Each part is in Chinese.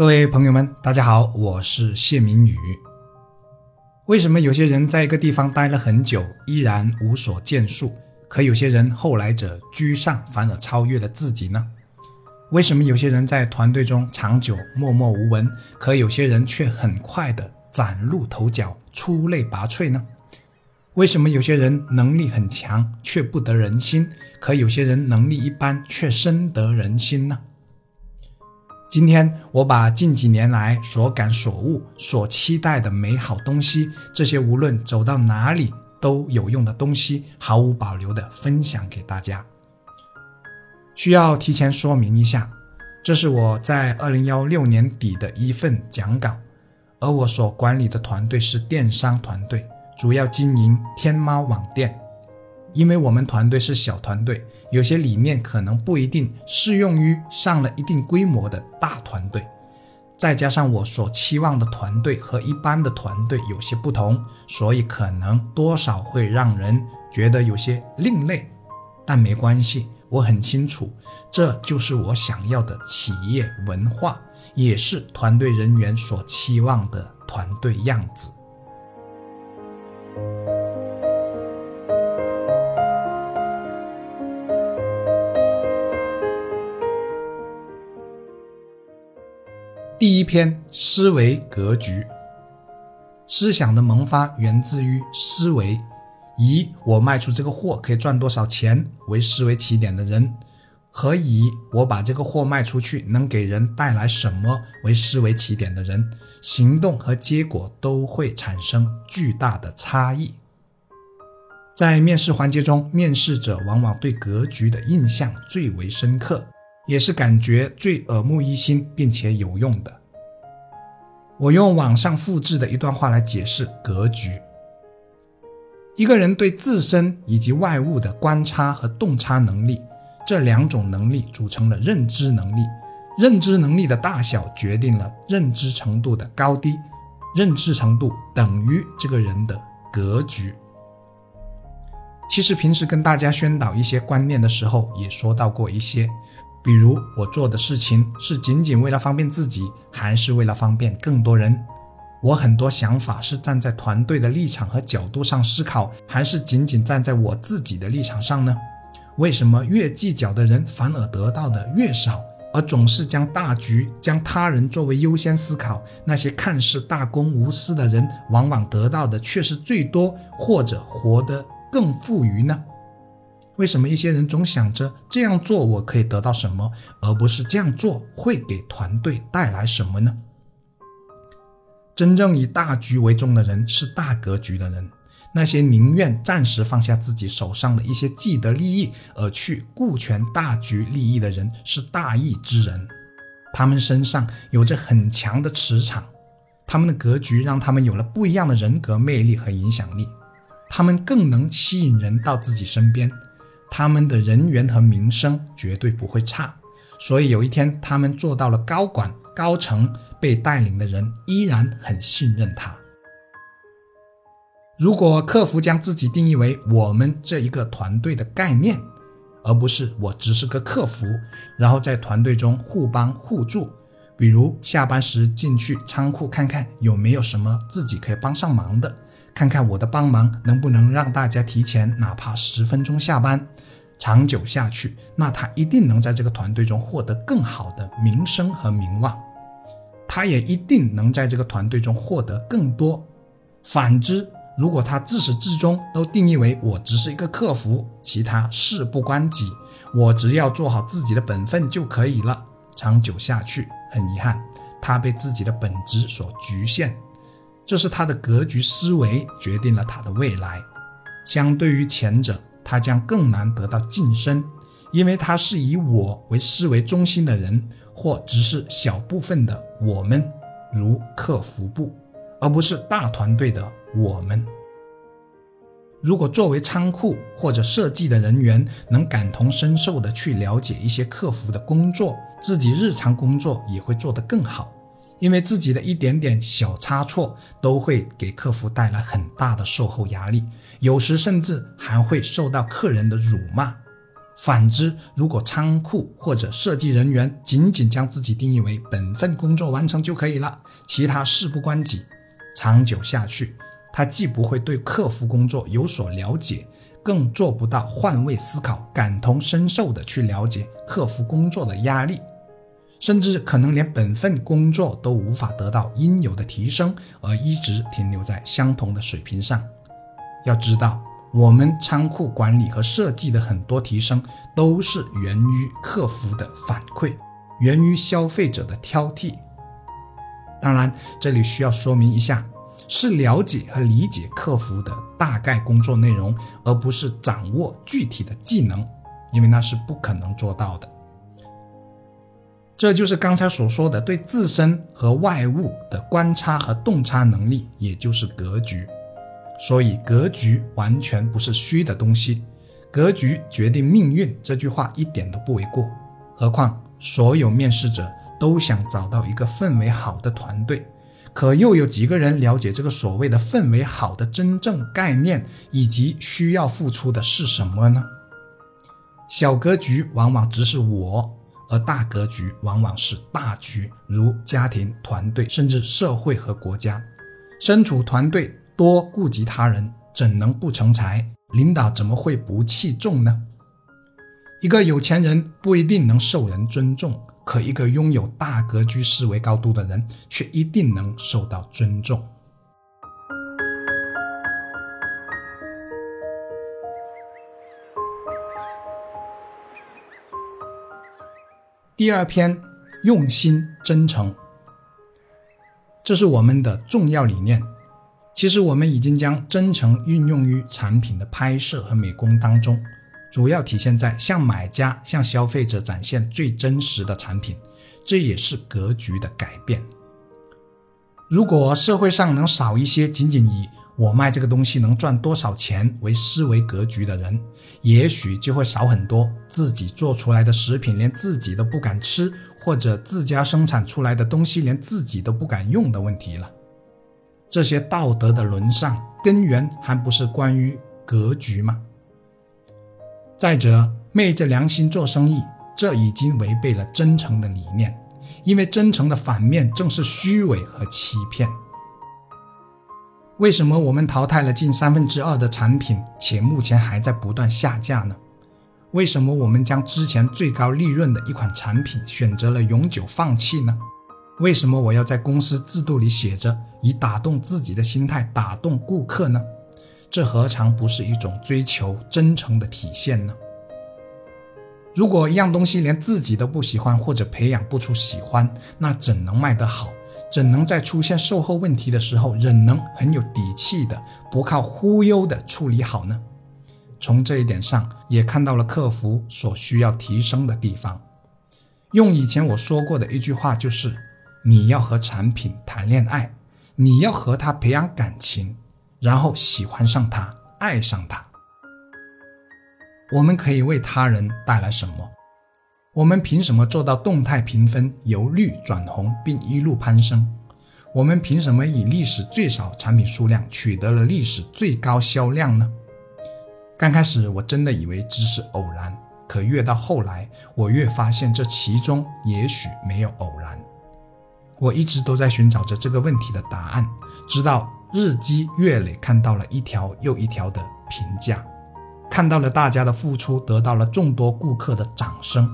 各位朋友们，大家好，我是谢明宇。为什么有些人在一个地方待了很久，依然无所建树，可有些人后来者居上，反而超越了自己呢？为什么有些人在团队中长久默默无闻，可有些人却很快的崭露头角，出类拔萃呢？为什么有些人能力很强却不得人心，可有些人能力一般却深得人心呢？今天我把近几年来所感所悟、所期待的美好东西，这些无论走到哪里都有用的东西，毫无保留的分享给大家。需要提前说明一下，这是我在二零幺六年底的一份讲稿，而我所管理的团队是电商团队，主要经营天猫网店。因为我们团队是小团队，有些理念可能不一定适用于上了一定规模的大团队，再加上我所期望的团队和一般的团队有些不同，所以可能多少会让人觉得有些另类。但没关系，我很清楚，这就是我想要的企业文化，也是团队人员所期望的团队样子。第一篇思维格局，思想的萌发源自于思维，以我卖出这个货可以赚多少钱为思维起点的人，和以我把这个货卖出去能给人带来什么为思维起点的人，行动和结果都会产生巨大的差异。在面试环节中，面试者往往对格局的印象最为深刻。也是感觉最耳目一新并且有用的。我用网上复制的一段话来解释格局：一个人对自身以及外物的观察和洞察能力，这两种能力组成了认知能力。认知能力的大小决定了认知程度的高低，认知程度等于这个人的格局。其实平时跟大家宣导一些观念的时候，也说到过一些。比如我做的事情是仅仅为了方便自己，还是为了方便更多人？我很多想法是站在团队的立场和角度上思考，还是仅仅站在我自己的立场上呢？为什么越计较的人反而得到的越少，而总是将大局、将他人作为优先思考？那些看似大公无私的人，往往得到的却是最多，或者活得更富裕呢？为什么一些人总想着这样做我可以得到什么，而不是这样做会给团队带来什么呢？真正以大局为重的人是大格局的人，那些宁愿暂时放下自己手上的一些既得利益而去顾全大局利益的人是大义之人。他们身上有着很强的磁场，他们的格局让他们有了不一样的人格魅力和影响力，他们更能吸引人到自己身边。他们的人缘和名声绝对不会差，所以有一天他们做到了高管、高层，被带领的人依然很信任他。如果客服将自己定义为我们这一个团队的概念，而不是我只是个客服，然后在团队中互帮互助，比如下班时进去仓库看看有没有什么自己可以帮上忙的。看看我的帮忙能不能让大家提前哪怕十分钟下班，长久下去，那他一定能在这个团队中获得更好的名声和名望，他也一定能在这个团队中获得更多。反之，如果他自始至终都定义为我只是一个客服，其他事不关己，我只要做好自己的本分就可以了，长久下去，很遗憾，他被自己的本职所局限。这是他的格局思维决定了他的未来。相对于前者，他将更难得到晋升，因为他是以我为思维中心的人，或只是小部分的我们，如客服部，而不是大团队的我们。如果作为仓库或者设计的人员，能感同身受的去了解一些客服的工作，自己日常工作也会做得更好。因为自己的一点点小差错都会给客服带来很大的售后压力，有时甚至还会受到客人的辱骂。反之，如果仓库或者设计人员仅仅将自己定义为本份工作完成就可以了，其他事不关己，长久下去，他既不会对客服工作有所了解，更做不到换位思考、感同身受的去了解客服工作的压力，甚至可能连本份工作都无法得到应有的提升，而一直停留在相同的水平上。要知道。我们仓库管理和设计的很多提升，都是源于客服的反馈，源于消费者的挑剔。当然，这里需要说明一下，是了解和理解客服的大概工作内容，而不是掌握具体的技能，因为那是不可能做到的。这就是刚才所说的对自身和外物的观察和洞察能力，也就是格局。所以，格局完全不是虚的东西，格局决定命运，这句话一点都不为过。何况，所有面试者都想找到一个氛围好的团队，可又有几个人了解这个所谓的氛围好的真正概念，以及需要付出的是什么呢？小格局往往只是我，而大格局往往是大局，如家庭、团队，甚至社会和国家。身处团队。多顾及他人，怎能不成才？领导怎么会不器重呢？一个有钱人不一定能受人尊重，可一个拥有大格局思维高度的人，却一定能受到尊重。第二篇，用心真诚，这是我们的重要理念。其实我们已经将真诚运用于产品的拍摄和美工当中，主要体现在向买家、向消费者展现最真实的产品，这也是格局的改变。如果社会上能少一些仅仅以我卖这个东西能赚多少钱为思维格局的人，也许就会少很多自己做出来的食品连自己都不敢吃，或者自家生产出来的东西连自己都不敢用的问题了。这些道德的沦丧根源还不是关于格局吗？再者，昧着良心做生意，这已经违背了真诚的理念，因为真诚的反面正是虚伪和欺骗。为什么我们淘汰了近三分之二的产品，且目前还在不断下架呢？为什么我们将之前最高利润的一款产品选择了永久放弃呢？为什么我要在公司制度里写着以打动自己的心态打动顾客呢？这何尝不是一种追求真诚的体现呢？如果一样东西连自己都不喜欢，或者培养不出喜欢，那怎能卖得好？怎能在出现售后问题的时候，仍能很有底气的不靠忽悠的处理好呢？从这一点上，也看到了客服所需要提升的地方。用以前我说过的一句话就是。你要和产品谈恋爱，你要和他培养感情，然后喜欢上他，爱上他。我们可以为他人带来什么？我们凭什么做到动态评分由绿转红并一路攀升？我们凭什么以历史最少产品数量取得了历史最高销量呢？刚开始我真的以为只是偶然，可越到后来，我越发现这其中也许没有偶然。我一直都在寻找着这个问题的答案，直到日积月累，看到了一条又一条的评价，看到了大家的付出，得到了众多顾客的掌声，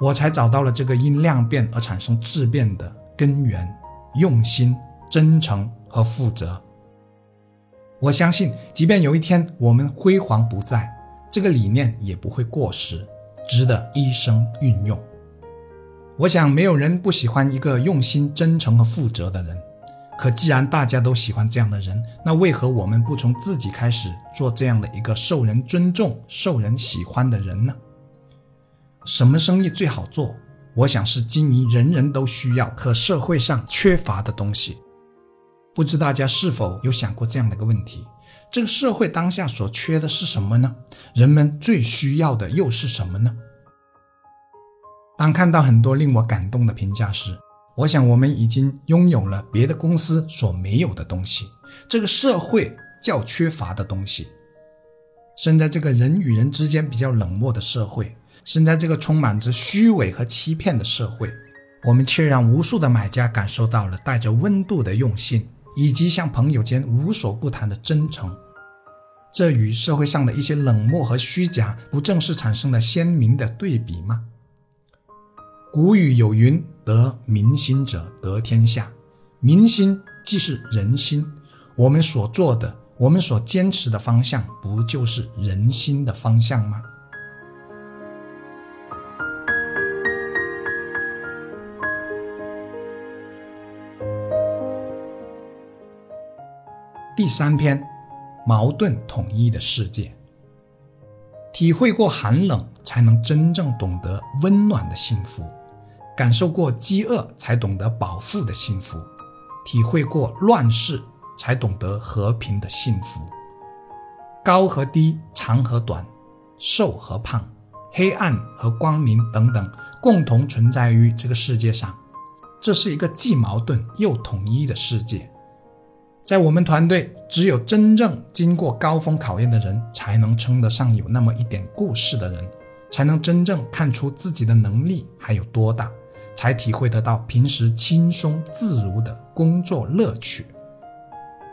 我才找到了这个因量变而产生质变的根源：用心、真诚和负责。我相信，即便有一天我们辉煌不在，这个理念也不会过时，值得一生运用。我想，没有人不喜欢一个用心、真诚和负责的人。可既然大家都喜欢这样的人，那为何我们不从自己开始做这样的一个受人尊重、受人喜欢的人呢？什么生意最好做？我想是经营人人都需要、可社会上缺乏的东西。不知大家是否有想过这样的一个问题：这个社会当下所缺的是什么呢？人们最需要的又是什么呢？当看到很多令我感动的评价时，我想我们已经拥有了别的公司所没有的东西，这个社会较缺乏的东西。生在这个人与人之间比较冷漠的社会，生在这个充满着虚伪和欺骗的社会，我们却让无数的买家感受到了带着温度的用心，以及像朋友间无所不谈的真诚。这与社会上的一些冷漠和虚假，不正是产生了鲜明的对比吗？古语有云：“得民心者得天下。”民心即是人心，我们所做的。我们所坚持的方向，不就是人心的方向吗？第三篇，矛盾统一的世界。体会过寒冷，才能真正懂得温暖的幸福；感受过饥饿，才懂得饱腹的幸福；体会过乱世。才懂得和平的幸福。高和低，长和短，瘦和胖，黑暗和光明等等，共同存在于这个世界上。这是一个既矛盾又统一的世界。在我们团队，只有真正经过高峰考验的人，才能称得上有那么一点故事的人，才能真正看出自己的能力还有多大，才体会得到平时轻松自如的工作乐趣。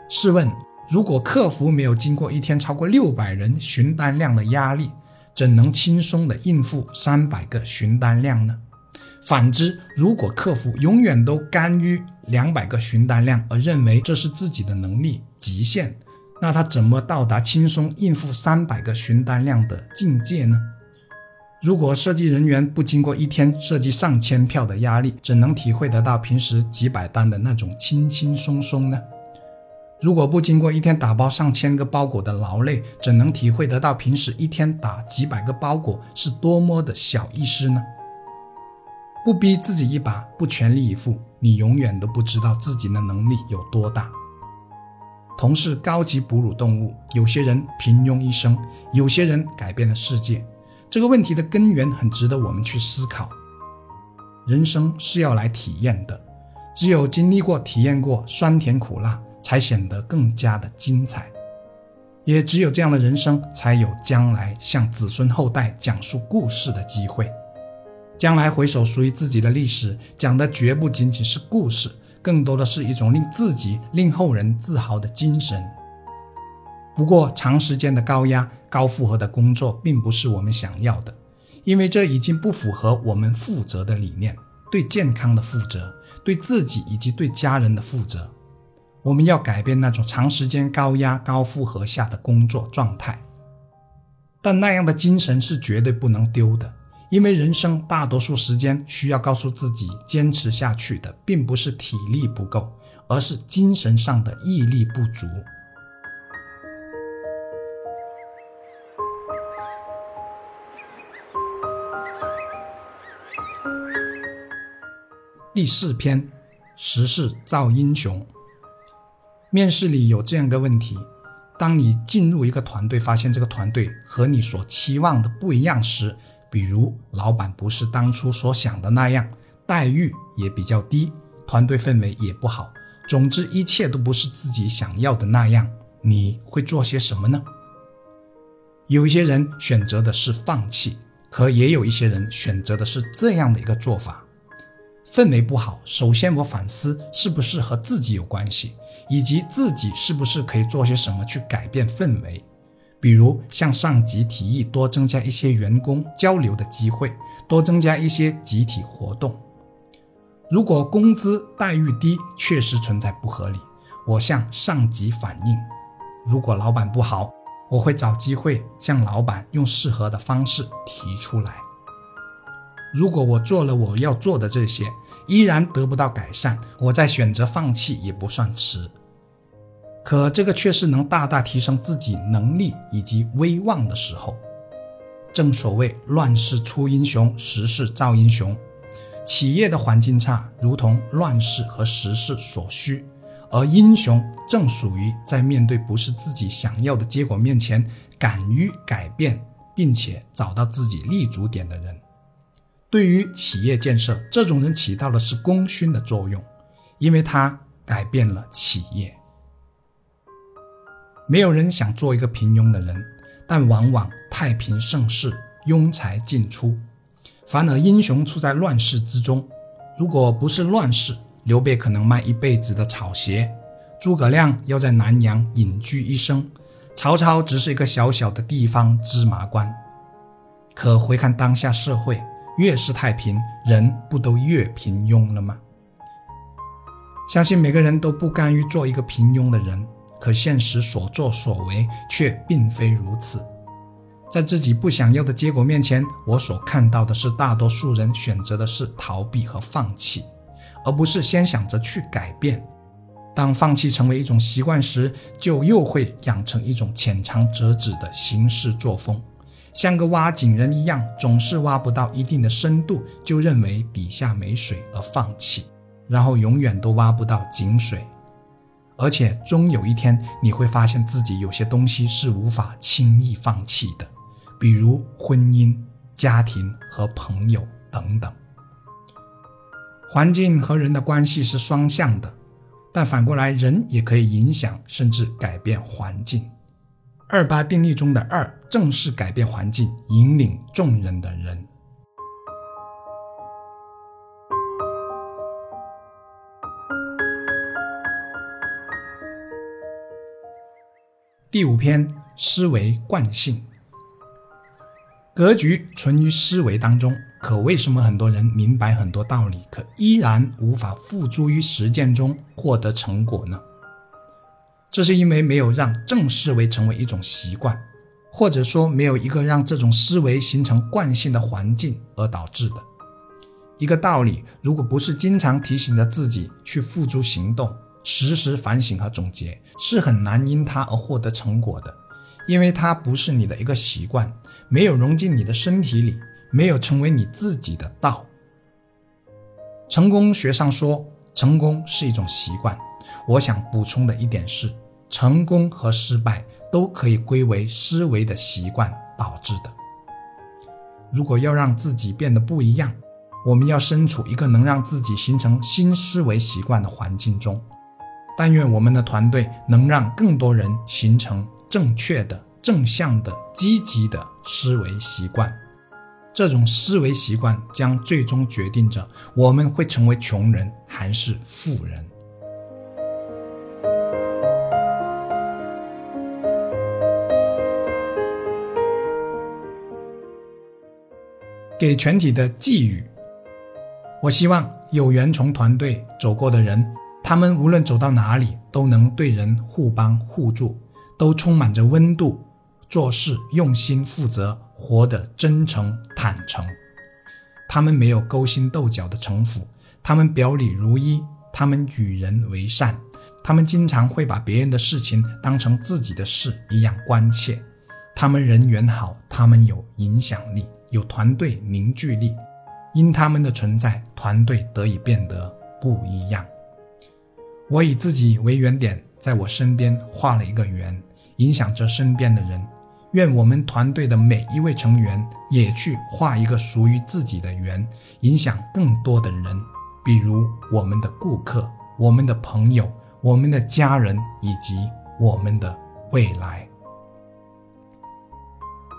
试问，如果客服没有经过一天超过六百人询单量的压力，怎能轻松地应付三百个询单量呢？反之，如果客服永远都甘于两百个询单量，而认为这是自己的能力极限，那他怎么到达轻松应付三百个询单量的境界呢？如果设计人员不经过一天设计上千票的压力，怎能体会得到平时几百单的那种轻轻松松呢？如果不经过一天打包上千个包裹的劳累，怎能体会得到平时一天打几百个包裹是多么的小意思呢？不逼自己一把，不全力以赴，你永远都不知道自己的能力有多大。同是高级哺乳动物，有些人平庸一生，有些人改变了世界。这个问题的根源很值得我们去思考。人生是要来体验的，只有经历过、体验过酸甜苦辣。才显得更加的精彩，也只有这样的人生，才有将来向子孙后代讲述故事的机会。将来回首属于自己的历史，讲的绝不仅仅是故事，更多的是一种令自己、令后人自豪的精神。不过，长时间的高压、高负荷的工作，并不是我们想要的，因为这已经不符合我们负责的理念：对健康的负责，对自己以及对家人的负责。我们要改变那种长时间高压、高负荷下的工作状态，但那样的精神是绝对不能丢的，因为人生大多数时间需要告诉自己坚持下去的，并不是体力不够，而是精神上的毅力不足。第四篇：时势造英雄。面试里有这样一个问题：当你进入一个团队，发现这个团队和你所期望的不一样时，比如老板不是当初所想的那样，待遇也比较低，团队氛围也不好，总之一切都不是自己想要的那样，你会做些什么呢？有一些人选择的是放弃，可也有一些人选择的是这样的一个做法。氛围不好，首先我反思是不是和自己有关系，以及自己是不是可以做些什么去改变氛围，比如向上级提议多增加一些员工交流的机会，多增加一些集体活动。如果工资待遇低，确实存在不合理，我向上级反映。如果老板不好，我会找机会向老板用适合的方式提出来。如果我做了我要做的这些，依然得不到改善，我再选择放弃也不算迟。可这个却是能大大提升自己能力以及威望的时候。正所谓乱世出英雄，时势造英雄。企业的环境差，如同乱世和时势所需，而英雄正属于在面对不是自己想要的结果面前，敢于改变，并且找到自己立足点的人。对于企业建设，这种人起到的是功勋的作用，因为他改变了企业。没有人想做一个平庸的人，但往往太平盛世，庸才尽出，反而英雄处在乱世之中。如果不是乱世，刘备可能卖一辈子的草鞋，诸葛亮要在南阳隐居一生，曹操只是一个小小的地方芝麻官。可回看当下社会，越是太平，人不都越平庸了吗？相信每个人都不甘于做一个平庸的人，可现实所作所为却并非如此。在自己不想要的结果面前，我所看到的是大多数人选择的是逃避和放弃。而不是先想着去改变。当放弃成为一种习惯时，就又会养成一种浅尝辄止的行事作风，像个挖井人一样，总是挖不到一定的深度，就认为底下没水而放弃，然后永远都挖不到井水。而且终有一天，你会发现自己有些东西是无法轻易放弃的，比如婚姻、家庭和朋友等等。环境和人的关系是双向的，但反过来，人也可以影响甚至改变环境。二八定律中的二，正是改变环境、引领众人的人。第五篇，思维惯性。格局存于思维当中。可为什么很多人明白很多道理，可依然无法付诸于实践中获得成果呢？这是因为没有让正思维成为一种习惯，或者说没有一个让这种思维形成惯性的环境而导致的。一个道理，如果不是经常提醒着自己去付诸行动，时时反省和总结，是很难因它而获得成果的，因为它不是你的一个习惯，没有融进你的身体里。没有成为你自己的道。成功学上说，成功是一种习惯。我想补充的一点是，成功和失败都可以归为思维的习惯导致的。如果要让自己变得不一样，我们要身处一个能让自己形成新思维习惯的环境中。但愿我们的团队能让更多人形成正确的、正向的、积极的思维习惯。这种思维习惯将最终决定着我们会成为穷人还是富人。给全体的寄语：我希望有缘从团队走过的人，他们无论走到哪里，都能对人互帮互助，都充满着温度，做事用心负责。活得真诚坦诚，他们没有勾心斗角的城府，他们表里如一，他们与人为善，他们经常会把别人的事情当成自己的事一样关切，他们人缘好，他们有影响力，有团队凝聚力，因他们的存在，团队得以变得不一样。我以自己为原点，在我身边画了一个圆，影响着身边的人。愿我们团队的每一位成员也去画一个属于自己的圆，影响更多的人，比如我们的顾客、我们的朋友、我们的家人以及我们的未来。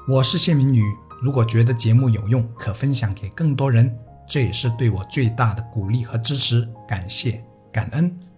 我是谢明宇，如果觉得节目有用，可分享给更多人，这也是对我最大的鼓励和支持。感谢，感恩。